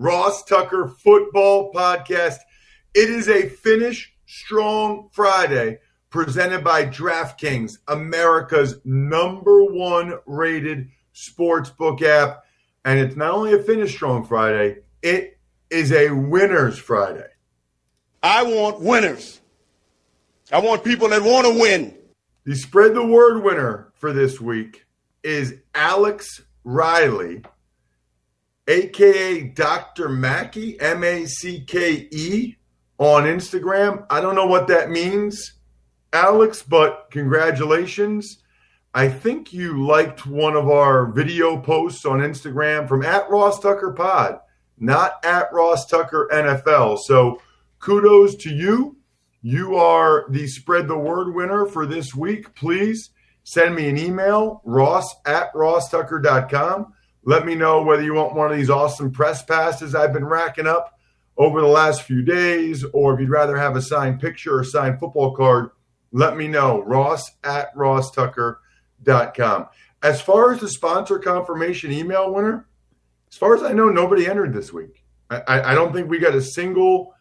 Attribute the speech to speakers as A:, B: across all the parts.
A: Ross Tucker Football Podcast. It is a Finish Strong Friday presented by DraftKings, America's number one rated sportsbook app. And it's not only a Finish Strong Friday, it is a Winners Friday.
B: I want winners. I want people that want to win.
A: The spread the word winner for this week is Alex Riley aka Dr. Mackey, M A C K E, on Instagram. I don't know what that means, Alex, but congratulations. I think you liked one of our video posts on Instagram from at Ross Tucker Pod, not at Ross Tucker NFL. So kudos to you. You are the spread the word winner for this week. Please send me an email, ross at rosstucker.com let me know whether you want one of these awesome press passes I've been racking up over the last few days, or if you'd rather have a signed picture or signed football card, let me know. Ross at rosstucker.com. As far as the sponsor confirmation email winner, as far as I know, nobody entered this week. I, I don't think we got a single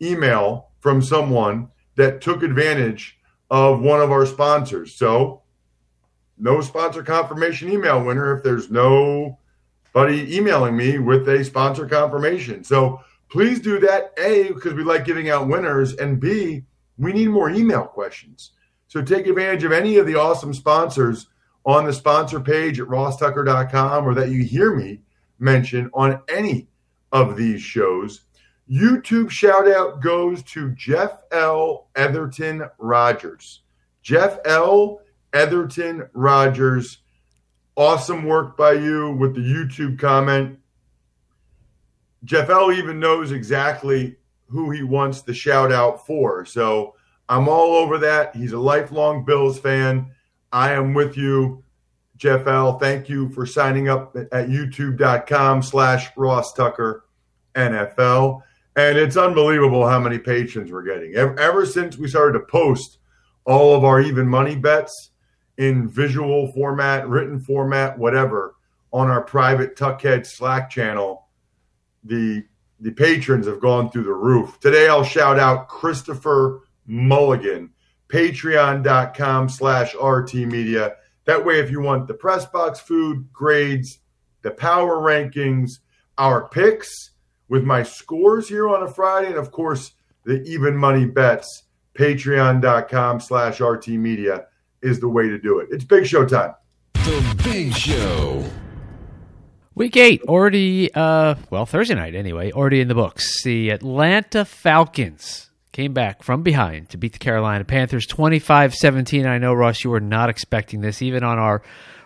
A: email from someone that took advantage of one of our sponsors. So, no sponsor confirmation email winner if there's no buddy emailing me with a sponsor confirmation. So please do that. A, because we like giving out winners, and B, we need more email questions. So take advantage of any of the awesome sponsors on the sponsor page at rosstucker.com or that you hear me mention on any of these shows. YouTube shout out goes to Jeff L. Etherton Rogers. Jeff L. Etherton Rogers Awesome work by you with the YouTube comment. Jeff L even knows exactly who he wants the shout out for. So I'm all over that. He's a lifelong Bills fan. I am with you, Jeff L. Thank you for signing up at youtube.com slash Ross Tucker NFL. And it's unbelievable how many patrons we're getting. Ever, ever since we started to post all of our even money bets, in visual format, written format, whatever, on our private Tuckhead Slack channel, the the patrons have gone through the roof. Today I'll shout out Christopher Mulligan, patreon.com slash RT Media. That way, if you want the press box food, grades, the power rankings, our picks with my scores here on a Friday, and of course, the even money bets, patreon.com slash RT Media is the way to do it. It's big show time.
C: The Big Show.
D: Week eight, already, uh, well, Thursday night anyway, already in the books. The Atlanta Falcons came back from behind to beat the Carolina Panthers 25 17. I know, Ross, you were not expecting this. Even on our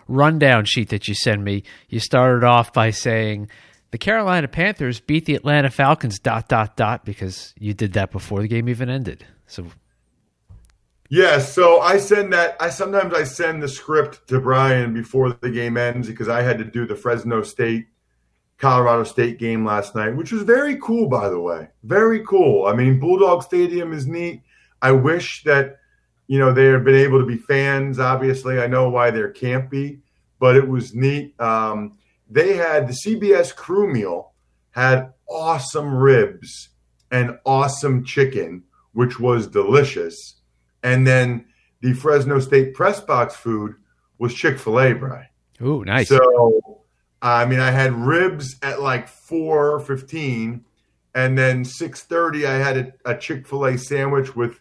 D: rundown sheet that you send me, you started off by saying the Carolina Panthers beat the Atlanta Falcons, dot, dot, dot, because you did that before the game even ended. So
A: yeah, so I send that. I sometimes I send the script to Brian before the game ends because I had to do the Fresno State, Colorado State game last night, which was very cool, by the way. Very cool. I mean, Bulldog Stadium is neat. I wish that you know, they have been able to be fans. Obviously, I know why there can't be, but it was neat. Um, they had the CBS crew meal had awesome ribs and awesome chicken, which was delicious. And then the Fresno State press box food was Chick fil A, Bry.
D: Ooh, nice.
A: So, I mean, I had ribs at like four fifteen, and then six thirty, I had a, a Chick fil A sandwich with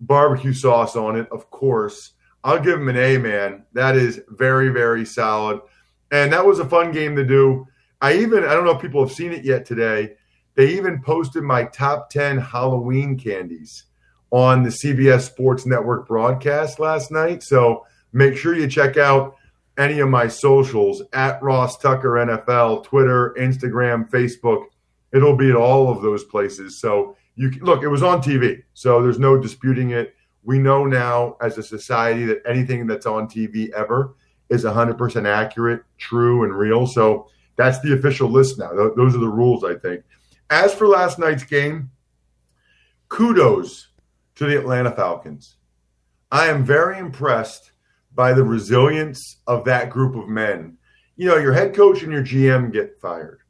A: barbecue sauce on it. Of course, I'll give them an A, man. That is very, very solid, and that was a fun game to do. I even I don't know if people have seen it yet today. They even posted my top ten Halloween candies on the CBS Sports Network broadcast last night. So make sure you check out any of my socials at Ross Tucker NFL, Twitter, Instagram, Facebook. It'll be at all of those places. So you can, look, it was on TV, so there's no disputing it. We know now as a society that anything that's on TV ever is 100% accurate, true, and real. So that's the official list now. Those are the rules, I think. As for last night's game, kudos to the Atlanta Falcons. I am very impressed by the resilience of that group of men. You know, your head coach and your GM get fired.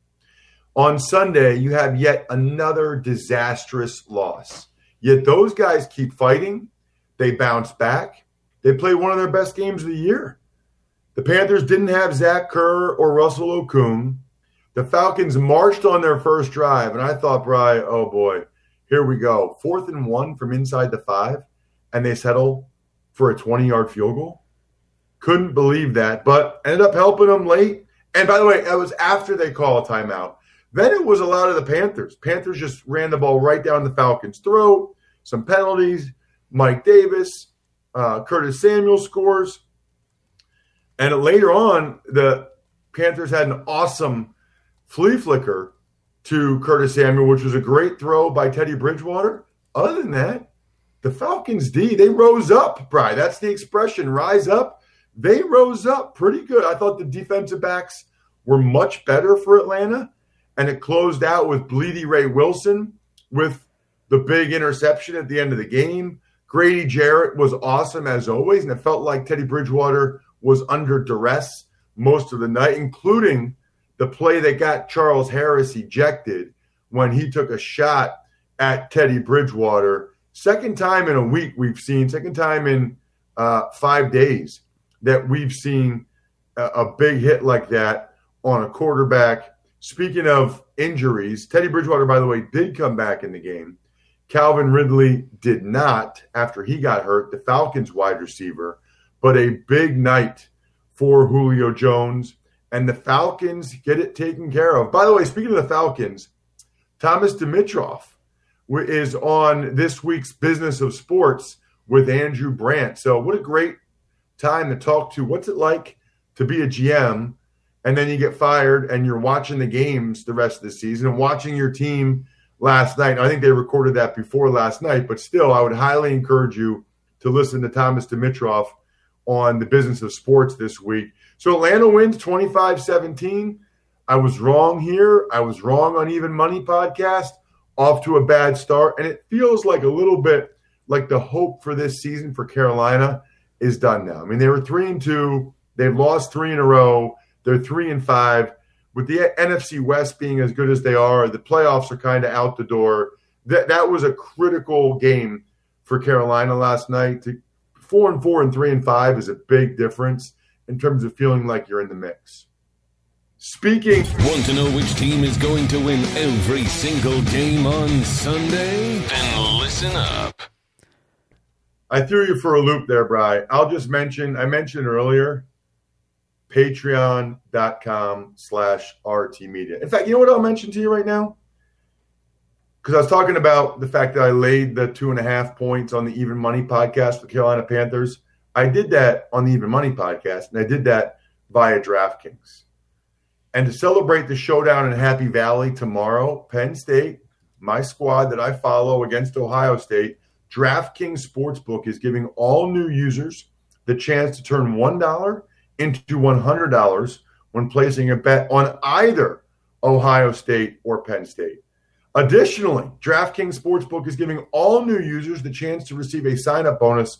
A: On Sunday, you have yet another disastrous loss. Yet those guys keep fighting. They bounce back. They play one of their best games of the year. The Panthers didn't have Zach Kerr or Russell Okung. The Falcons marched on their first drive, and I thought, Bry, oh boy, here we go. Fourth and one from inside the five, and they settle for a 20 yard field goal. Couldn't believe that, but ended up helping them late. And by the way, that was after they call a timeout. Then it was a lot of the Panthers. Panthers just ran the ball right down the Falcons' throat. Some penalties. Mike Davis, uh, Curtis Samuel scores. And later on, the Panthers had an awesome flea flicker to Curtis Samuel, which was a great throw by Teddy Bridgewater. Other than that, the Falcons D, they rose up, Bry. That's the expression, rise up. They rose up pretty good. I thought the defensive backs were much better for Atlanta. And it closed out with Blidi Wreh-Wilson with the big interception at the end of the game. Grady Jarrett was awesome as always. And it felt like Teddy Bridgewater was under duress most of the night, including the play that got Charles Harris ejected when he took a shot at Teddy Bridgewater. Second time in a week we've seen, second time in uh, five days that we've seen a, a big hit like that on a quarterback. Speaking of injuries, Teddy Bridgewater, by the way, did come back in the game. Calvin Ridley did not after he got hurt, the Falcons wide receiver, but a big night for Julio Jones. And the Falcons get it taken care of. By the way, speaking of the Falcons, Thomas Dimitroff is on this week's Business of Sports with Andrew Brandt. So, what a great time to talk to. What's it like to be a GM and then you get fired and you're watching the games the rest of the season and watching your team last night? I think they recorded that before last night, but still, I would highly encourage you to listen to Thomas Dimitroff on the Business of Sports this week. So, Atlanta wins 25 17. I was wrong here. I was wrong on Even Money podcast. Off to a bad start. And it feels like a little bit like the hope for this season for Carolina is done now. I mean, they were three and two. They've lost three in a row. They're three and five. With the NFC West being as good as they are, the playoffs are kind of out the door. That that was a critical game for Carolina last night. Four and four and three and five is a big difference in terms of feeling like you're in the mix. Speaking
C: Want to know which team is going to win every single game on Sunday? Then listen up.
A: I threw you for a loop there, Bry. I'll just mention, I mentioned earlier, patreon.com slash RT Media. In fact, you know what I'll mention to you right now? Because I was talking about the fact that I laid the two and a half points on the Even Money podcast for Carolina Panthers. I did that on the Even Money podcast, and I did that via DraftKings. And to celebrate the showdown in Happy Valley tomorrow, Penn State, my squad that I follow against Ohio State, DraftKings Sportsbook is giving all new users the chance to turn $1 into $100 when placing a bet on either Ohio State or Penn State. Additionally, DraftKings Sportsbook is giving all new users the chance to receive a sign up bonus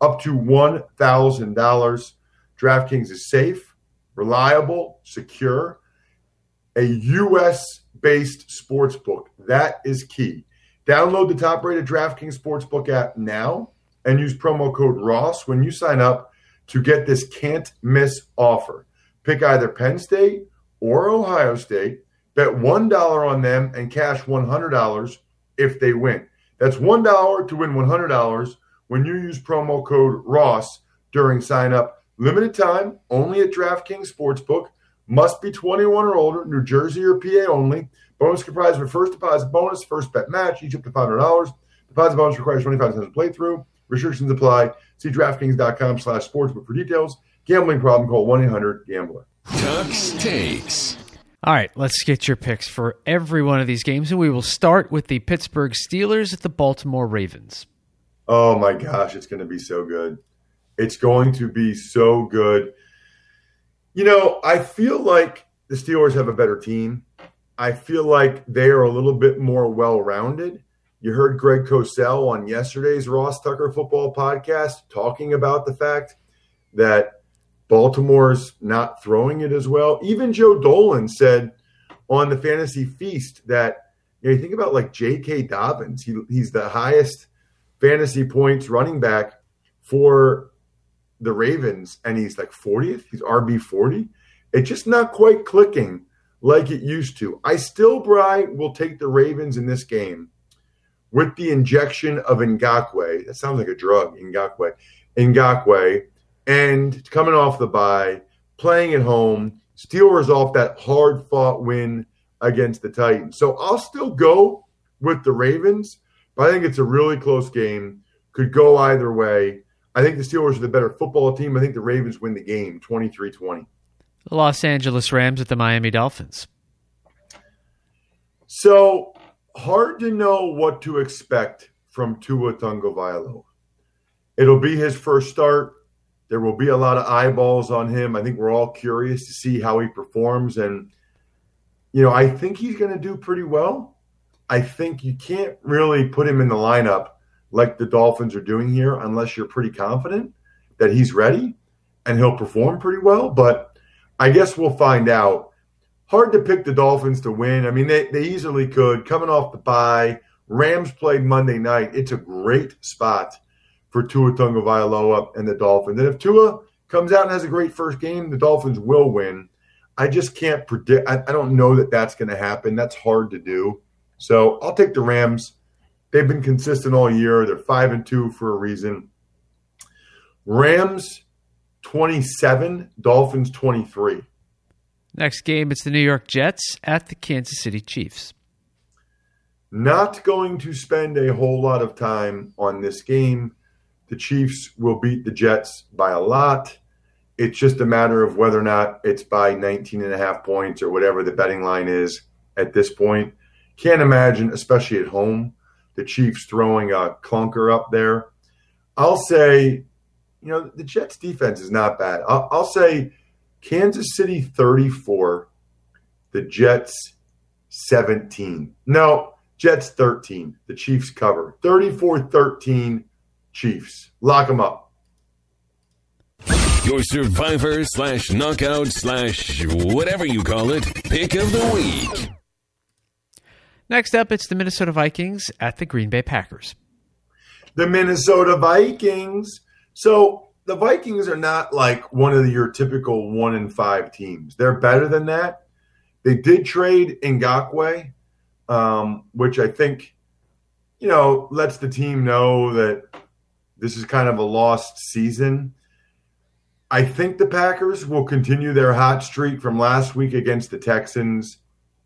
A: up to $1,000. DraftKings is safe, reliable, secure, a U.S. based sports book. That is key. Download the top rated DraftKings Sportsbook app now and use promo code Ross when you sign up to get this can't miss offer. Pick either Penn State or Ohio State, bet $1 on them, and cash $100 if they win. That's $1 to win $100 when you use promo code Ross during sign up. Limited time, only at DraftKings Sportsbook. Must be 21 or older, New Jersey or PA only. Bonus comprised of a first deposit bonus, first bet match, each up to $500. Deposit bonus requires 25 cents playthrough. Restrictions apply. See DraftKings.com slash sportsbook for details. Gambling problem, call 1-800-GAMBLER.
C: Tux takes.
D: All right, let's get your picks for every one of these games, and we will start with the Pittsburgh Steelers at the Baltimore Ravens.
A: Oh my gosh, it's going to be so good. It's going to be so good. You know, I feel like the Steelers have a better team. I feel like they are a little bit more well rounded. You heard Greg Cosell on yesterday's Ross Tucker football podcast talking about the fact that Baltimore's not throwing it as well. Even Joe Dolan said on the Fantasy Feast that you, know, you think about like J.K. Dobbins, he, he's the highest fantasy points running back for the Ravens, and he's like 40th. He's RB 40. It's just not quite clicking like it used to. I still, Bry, will take the Ravens in this game with the injection of Ngakoue. That sounds like a drug, Ngakoue. Ngakoue. And coming off the bye, playing at home, Steelers off that hard fought win against the Titans. So I'll still go with the Ravens, but I think it's a really close game. Could go either way. I think the Steelers are the better football team. I think the Ravens win the game 23 20.
D: The Los Angeles Rams at the Miami Dolphins.
A: So hard to know what to expect from Tua Tagovailoa. It'll be his first start. There will be a lot of eyeballs on him. I think we're all curious to see how he performs. And, you know, I think he's going to do pretty well. I think you can't really put him in the lineup like the Dolphins are doing here unless you're pretty confident that he's ready and he'll perform pretty well. But I guess we'll find out. Hard to pick the Dolphins to win. I mean, they, they easily could. Coming off the bye, Rams played Monday night. It's a great spot for Tua Tagovailoa and the Dolphins. And if Tua comes out and has a great first game, the Dolphins will win. I just can't predict. I, I don't know that that's going to happen. That's hard to do. So I'll take the Rams. They've been consistent all year. They're five and two for a reason. Rams 27, Dolphins 23.
D: Next game, it's the New York Jets at the Kansas City Chiefs.
A: Not going to spend a whole lot of time on this game. The Chiefs will beat the Jets by a lot. It's just a matter of whether or not it's by 19 and a half points or whatever the betting line is at this point. Can't imagine, especially at home, the Chiefs throwing a clunker up there. I'll say, you know, the Jets defense is not bad. I'll, I'll say Kansas City 34, the Jets 17. No, Jets 13. The Chiefs cover. 34 13, Chiefs. Lock them up.
C: Your survivor slash knockout slash whatever you call it pick of the week.
D: Next up, it's the Minnesota Vikings at the Green Bay Packers.
A: The Minnesota Vikings. So the Vikings are not like one of your typical one in five teams. They're better than that. They did trade Ngakoue, um, which I think, you know, lets the team know that this is kind of a lost season. I think the Packers will continue their hot streak from last week against the Texans.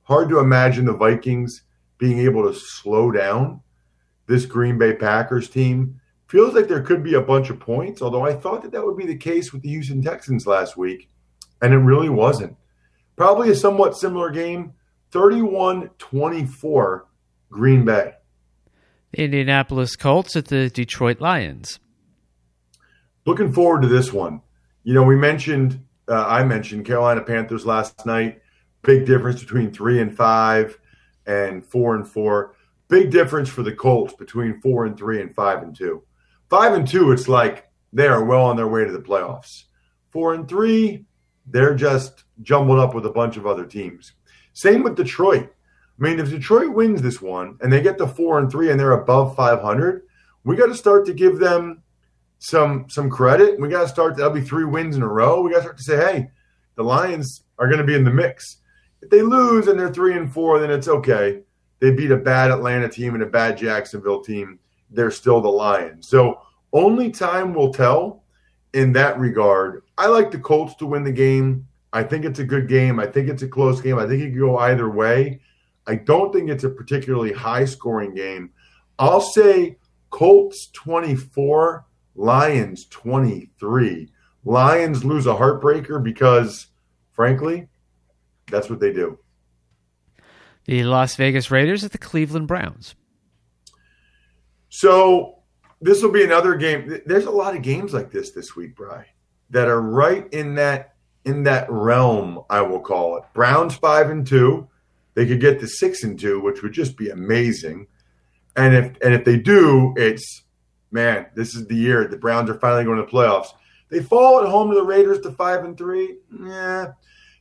A: Hard to imagine the Vikings being able to slow down this Green Bay Packers team. Feels like there could be a bunch of points, although I thought that that would be the case with the Houston Texans last week, and it really wasn't. Probably a somewhat similar game 31 24 Green Bay.
D: The Indianapolis Colts at the Detroit Lions.
A: Looking forward to this one. You know, we mentioned, uh, I mentioned Carolina Panthers last night. Big difference between three and five and four and four. Big difference for the Colts between four and three and five and two. Five and two, it's like they are well on their way to the playoffs. Four and three, they're just jumbled up with a bunch of other teams. Same with Detroit. I mean, if Detroit wins this one and they get to four and three and they're above 500, we got to start to give them some some credit. We got to start. That'll be three wins in a row. We got to start to say, hey, the Lions are going to be in the mix. If they lose and they're three and four, then it's okay. They beat a bad Atlanta team and a bad Jacksonville team. They're still the Lions. So only time will tell in that regard. I like the Colts to win the game. I think it's a good game. I think it's a close game. I think it could go either way. I don't think it's a particularly high scoring game. I'll say Colts 24, Lions 23. Lions lose a heartbreaker because, frankly, that's what they do.
D: The Las Vegas Raiders at the Cleveland Browns.
A: So this will be another game. There's a lot of games like this this week, Bry, that are right in that in that realm. I will call it. Browns five and two. They could get to six and two, which would just be amazing. And if and if they do, it's man, this is the year the Browns are finally going to the playoffs. They fall at home to the Raiders to five and three. Yeah.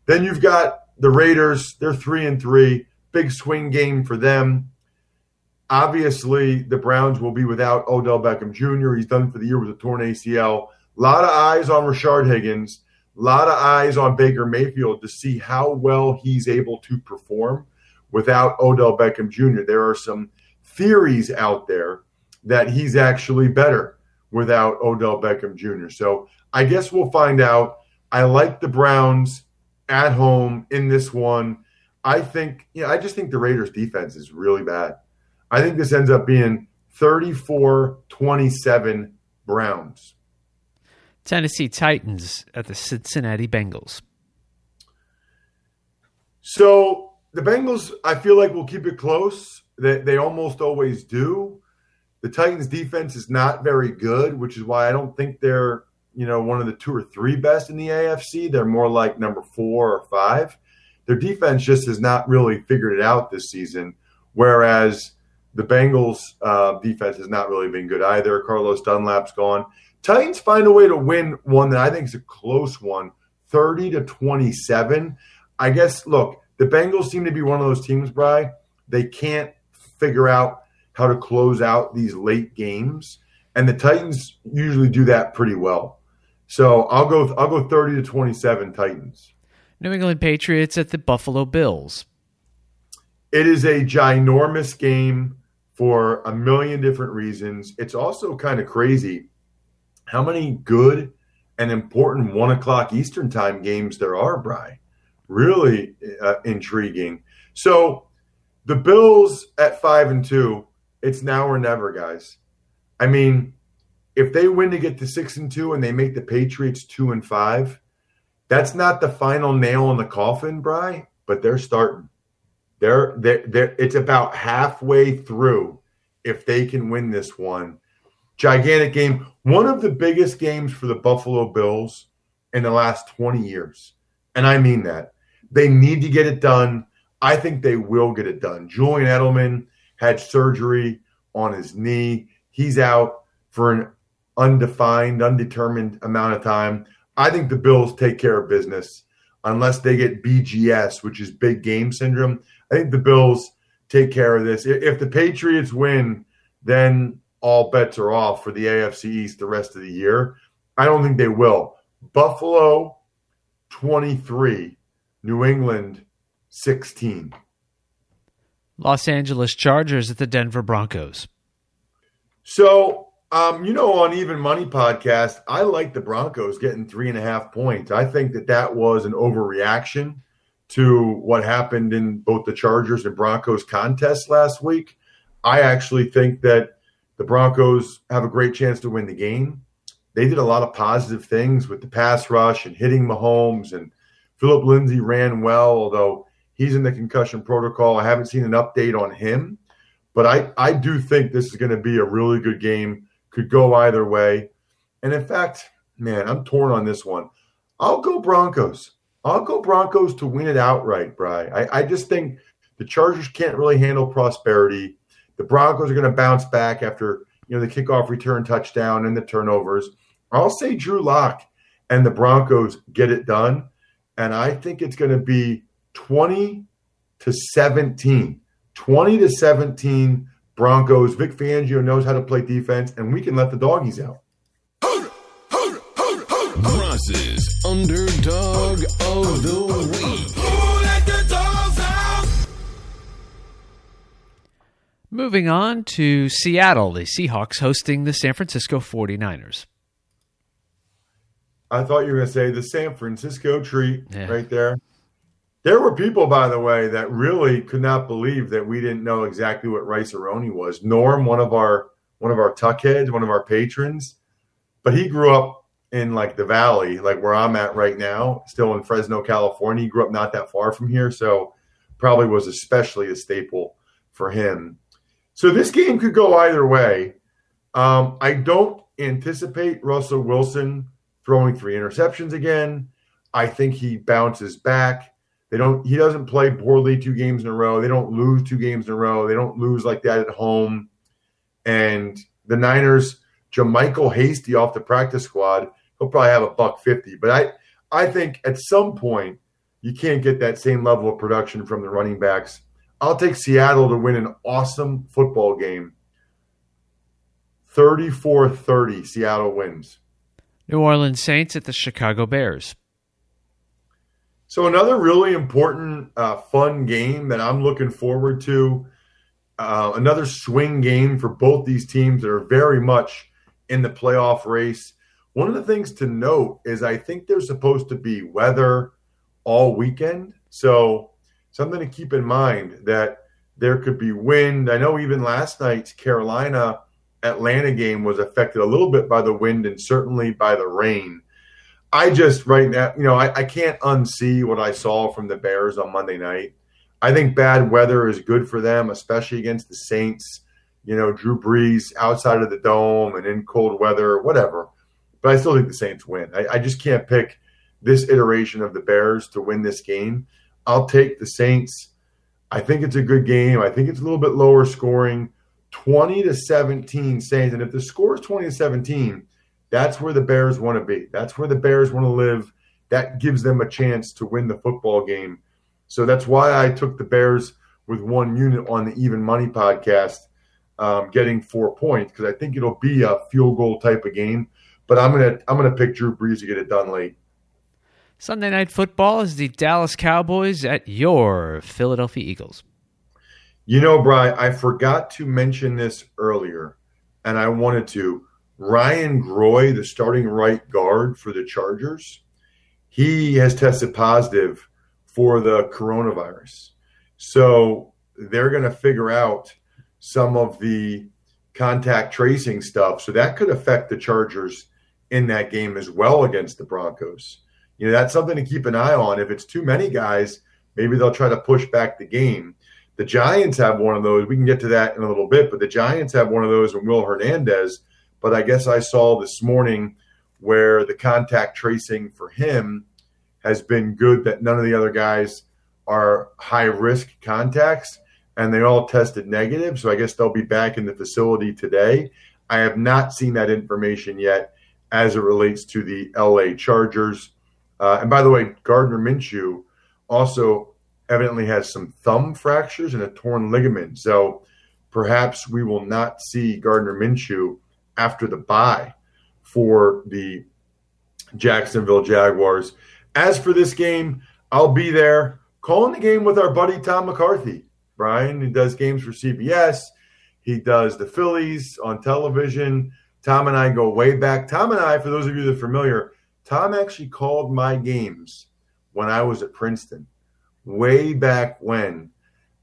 A: Then you've got the Raiders. They're three and three. Big swing game for them. Obviously, the Browns will be without Odell Beckham Jr. He's done for the year with a torn ACL. A lot of eyes on Rashard Higgins. A lot of eyes on Baker Mayfield to see how well he's able to perform without Odell Beckham Jr. There are some theories out there that he's actually better without Odell Beckham Jr. So I guess we'll find out. I like the Browns at home in this one. I think, yeah, I just think the Raiders defense is really bad. I think this ends up being 34 27 Browns.
D: Tennessee Titans at the Cincinnati Bengals.
A: So the Bengals, I feel like will keep it close. They, they almost always do. The Titans defense is not very good, which is why I don't think they're, you know, one of the two or three best in the AFC. They're more like number four or five. Their defense just has not really figured it out this season. Whereas the Bengals uh, defense has not really been good either. Carlos Dunlap's gone. Titans find a way to win one that I think is a close one, 30 to 27. I guess, look, the Bengals seem to be one of those teams, Bry. They can't figure out how to close out these late games, and the Titans usually do that pretty well. So I'll go I'll go 30 to 27 Titans.
D: New England Patriots at the Buffalo Bills.
A: It is a ginormous game for a million different reasons. It's also kind of crazy how many good and important one o'clock Eastern time games there are, Bry. Really uh, intriguing. So the Bills at five and two, it's now or never, guys. I mean, if they win to get to six and two and they make the Patriots two and five, that's not the final nail in the coffin, Bry, but they're starting. They're, they're, they're, it's about halfway through if they can win this one. Gigantic game. One of the biggest games for the Buffalo Bills in the last 20 years. And I mean that. They need to get it done. I think they will get it done. Julian Edelman had surgery on his knee. He's out for an undefined, undetermined amount of time. I think the Bills take care of business unless they get BGS, which is big game syndrome. I think the Bills take care of this. If the Patriots win, then all bets are off for the AFC East the rest of the year. I don't think they will. Buffalo 23, New England 16.
D: Los Angeles Chargers at the Denver Broncos.
A: So, um, you know, on Even Money podcast, I like the Broncos getting three and a half points. I think that that was an overreaction to what happened in both the Chargers and Broncos contests last week. I actually think that the Broncos have a great chance to win the game. They did a lot of positive things with the pass rush and hitting Mahomes, and Philip Lindsay ran well, although he's in the concussion protocol. I haven't seen an update on him, but I, I do think this is going to be a really good game. Could go either way. And in fact, man, I'm torn on this one. I'll go Broncos. I'll go Broncos to win it outright, Bry. I, I just think the Chargers can't really handle prosperity. The Broncos are going to bounce back after you know the kickoff return touchdown and the turnovers. I'll say Drew Lock and the Broncos get it done. And I think it's going to be 20 to 17. 20 to 17 Broncos. Vic Fangio knows how to play defense, and we can let the doggies out.
C: Ross's underdog of the week.
D: Moving on to Seattle, the Seahawks hosting the San Francisco 49ers.
A: I thought you were going to say the San Francisco treat
D: Yeah.
A: right there. There were people, by the way, that really could not believe that we didn't know exactly what Rice-A-Roni was. Norm, one of our one of our tuckheads, one of our patrons, but he grew up in like the valley, like where I'm at right now, still in Fresno, California. He grew up not that far from here, so probably was especially a staple for him. So this game could go either way. Um, I don't anticipate Russell Wilson throwing three interceptions again. I think he bounces back. They don't. He doesn't play poorly two games in a row. They don't lose two games in a row. They don't lose like that at home. And the Niners, JaMycal Hasty off the practice squad, he'll probably have a buck fifty. But I, I think at some point you can't get that same level of production from the running backs. I'll take Seattle to win an awesome football game. 34-30, Seattle wins.
D: New Orleans Saints at the Chicago Bears.
A: So another really important, uh, fun game that I'm looking forward to. Uh, another swing game for both these teams that are very much in the playoff race. One of the things to note is I think there's supposed to be weather all weekend, so something to keep in mind that there could be wind. I know even last night's Carolina Atlanta game was affected a little bit by the wind and certainly by the rain. I just right now, you know, I, I can't unsee what I saw from the Bears on Monday night. I think bad weather is good for them, especially against the Saints. You know, Drew Brees outside of the dome and in cold weather, whatever. But I still think the Saints win. I, I just can't pick this iteration of the Bears to win this game. I'll take the Saints. I think it's a good game. I think it's a little bit lower scoring, 20 to 17 Saints. And if the score is 20 to 17, that's where the Bears want to be. That's where the Bears want to live. That gives them a chance to win the football game. So that's why I took the Bears with one unit on the Even Money podcast, um, getting four points because I think it'll be a field goal type of game. But I'm gonna I'm gonna pick Drew Brees to get it done late.
D: Sunday night football is the Dallas Cowboys at your Philadelphia Eagles.
A: You know, Brian, I forgot to mention this earlier, and I wanted to. Ryan Groy, the starting right guard for the Chargers, he has tested positive for the coronavirus. So they're going to figure out some of the contact tracing stuff. So that could affect the Chargers in that game as well against the Broncos. You know, that's something to keep an eye on. If it's too many guys, maybe they'll try to push back the game. The Giants have one of those. We can get to that in a little bit, but the Giants have one of those in Will Hernandez. But I guess I saw this morning where the contact tracing for him has been good, that none of the other guys are high risk contacts and they all tested negative. So I guess they'll be back in the facility today. I have not seen that information yet as it relates to the LA Chargers. Uh, and by the way, Gardner Minshew also evidently has some thumb fractures and a torn ligament. So perhaps we will not see Gardner Minshew after the bye for the Jacksonville Jaguars. As for this game, I'll be there calling the game with our buddy Tom McCarthy. Brian, he does games for CBS. He does the Phillies on television. Tom and I go way back. Tom and I, for those of you that are familiar, Tom actually called my games when I was at Princeton, way back when.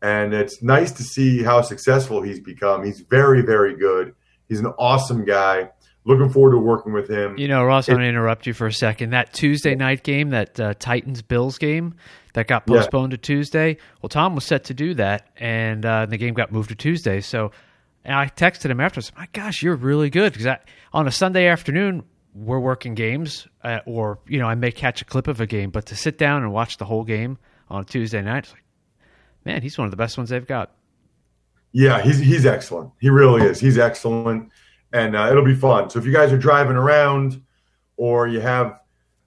A: And it's nice to see how successful he's become. He's very, very good. He's an awesome guy. Looking forward to working with him.
D: You know, Ross, I'm going to interrupt you for a second. That Tuesday night game, that uh, Titans Bills game that got
A: Yeah.
D: postponed to Tuesday, well, Tom was set to do that, and uh, the game got moved to Tuesday. So and I texted him afterwards, my gosh, you're really good. Because on a Sunday afternoon, we're working games, uh, or, you know, I may catch a clip of a game, but to sit down and watch the whole game on a Tuesday night, it's like, man, he's one of the best ones they've got.
A: Yeah, he's he's excellent. He really is. He's excellent, and uh, it'll be fun. So if you guys are driving around, or you have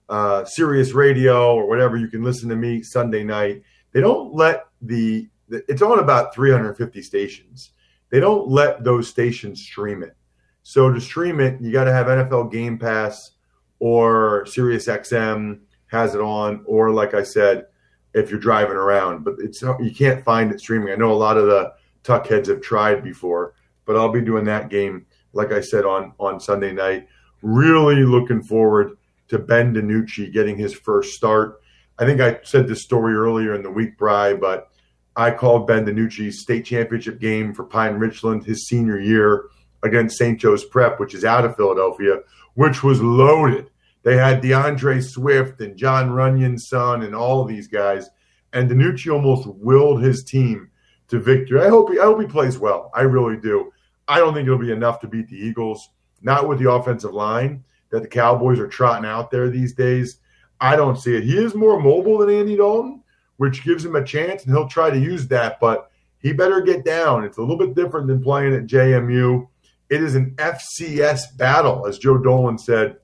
A: uh, Sirius Radio or whatever, you can listen to me Sunday night. They don't let the, the it's on about 350 stations. They don't let those stations stream it. So to stream it, you got to have NFL Game Pass or Sirius XM has it on, or like I said, if you're driving around. But it's you can't find it streaming. I know a lot of the tuck heads have tried before, but I'll be doing that game, like I said on on Sunday night. Really looking forward to Ben DiNucci getting his first start. I think I said this story earlier in the week, Bry, but I called Ben DiNucci's state championship game for Pine Richland his senior year against St. Joe's Prep, which is out of Philadelphia, which was loaded. They had D'Andre Swift and John Runyon's son and all of these guys. And DiNucci almost willed his team to victory. I hope he, I hope he plays well. I really do. I don't think it'll be enough to beat the Eagles, not with the offensive line that the Cowboys are trotting out there these days. I don't see it. He is more mobile than Andy Dalton, which gives him a chance, and he'll try to use that. But he better get down. It's a little bit different than playing at JMU. It is an FCS battle, as Joe Dolan said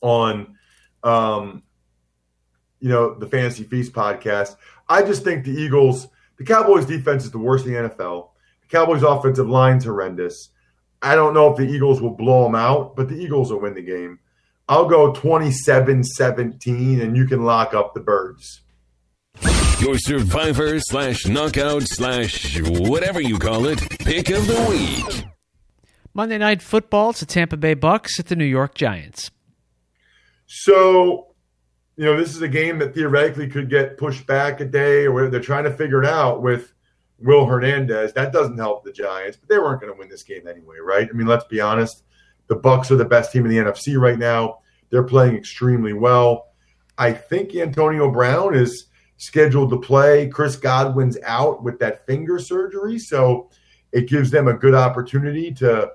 A: on, um, you know, the Fantasy Feast podcast. I just think the Eagles, the Cowboys' defense is the worst in the NFL. The Cowboys' offensive line's horrendous. I don't know if the Eagles will blow them out, but the Eagles will win the game. I'll go 27 17, and you can lock up the birds.
C: Your survivor slash knockout slash whatever you call it pick of the week.
D: Monday Night Football. It's the Tampa Bay Bucks at the New York Giants.
A: So, you know, this is a game that theoretically could get pushed back a day, or they're trying to figure it out with Will Hernandez. That doesn't help the Giants, but they weren't going to win this game anyway, right? I mean, let's be honest. The Bucks are the best team in the NFC right now. They're playing extremely well. I think Antonio Brown is scheduled to play. Chris Godwin's out with that finger surgery, so it gives them a good opportunity to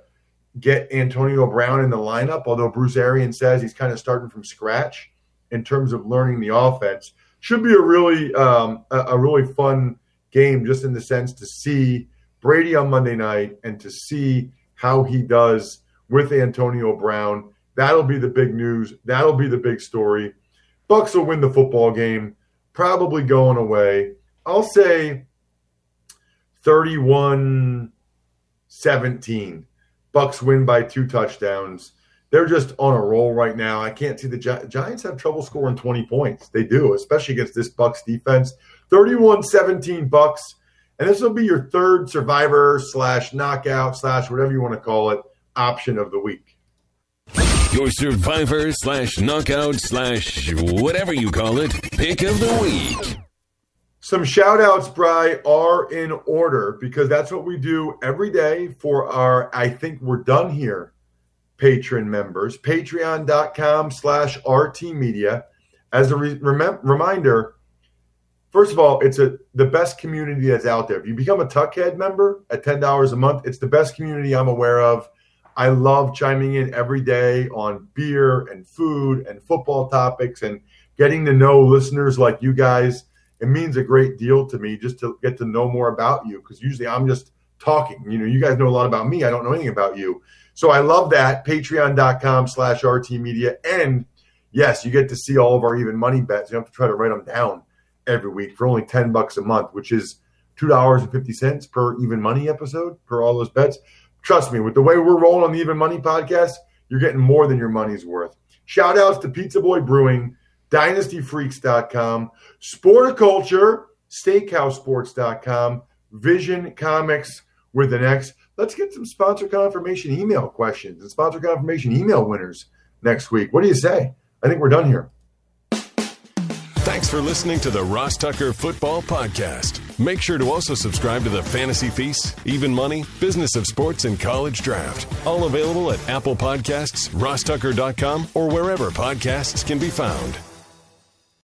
A: get Antonio Brown in the lineup. Although Bruce Arians says he's kind of starting from scratch in terms of learning the offense, should be a really um, a, a really fun game, just in the sense to see Brady on Monday night and to see how he does with Antonio Brown. That'll be the big news. That'll be the big story. Bucks will win the football game, probably going away. I'll say 31 17. Bucks win by two touchdowns. They're just on a roll right now. I can't see the Gi- Giants have trouble scoring 20 points. They do, especially against this Bucks defense. 31-17 Bucks. And this will be your third survivor slash knockout slash whatever you want to call it option of the week.
C: Your survivor slash knockout slash whatever you call it pick of the week.
A: Some shout outs, Bry, are in order because that's what we do every day for our I think we're done here patron members. Patreon.com slash RT Media. As a re- rem- reminder, first of all, it's a the best community that's out there. If you become a Tuckhead member at $10 a month, it's the best community I'm aware of. I love chiming in every day on beer and food and football topics and getting to know listeners like you guys it means a great deal to me just to get to know more about you because usually I'm just talking. You know, you guys know a lot about me. I don't know anything about you. So I love that. Patreon.com slash RT Media. And yes, you get to see all of our even money bets. You don't have to try to write them down every week for only 10 bucks a month, which is $2.50 per even money episode per all those bets. Trust me, with the way we're rolling on the Even Money podcast, you're getting more than your money's worth. Shout outs to Pizza Boy Brewing dynastyfreaks.com, Sporticulture, steakhousesports.com, Vision Comics with the next. Let's get some sponsor confirmation email questions and sponsor confirmation email winners next week. What do you say? I think we're done here.
C: Thanks for listening to the Ross Tucker Football Podcast. Make sure to also subscribe to the Fantasy Feast, Even Money, Business of Sports, and College Draft. All available at Apple Podcasts, rosstucker.com, or wherever podcasts can be found.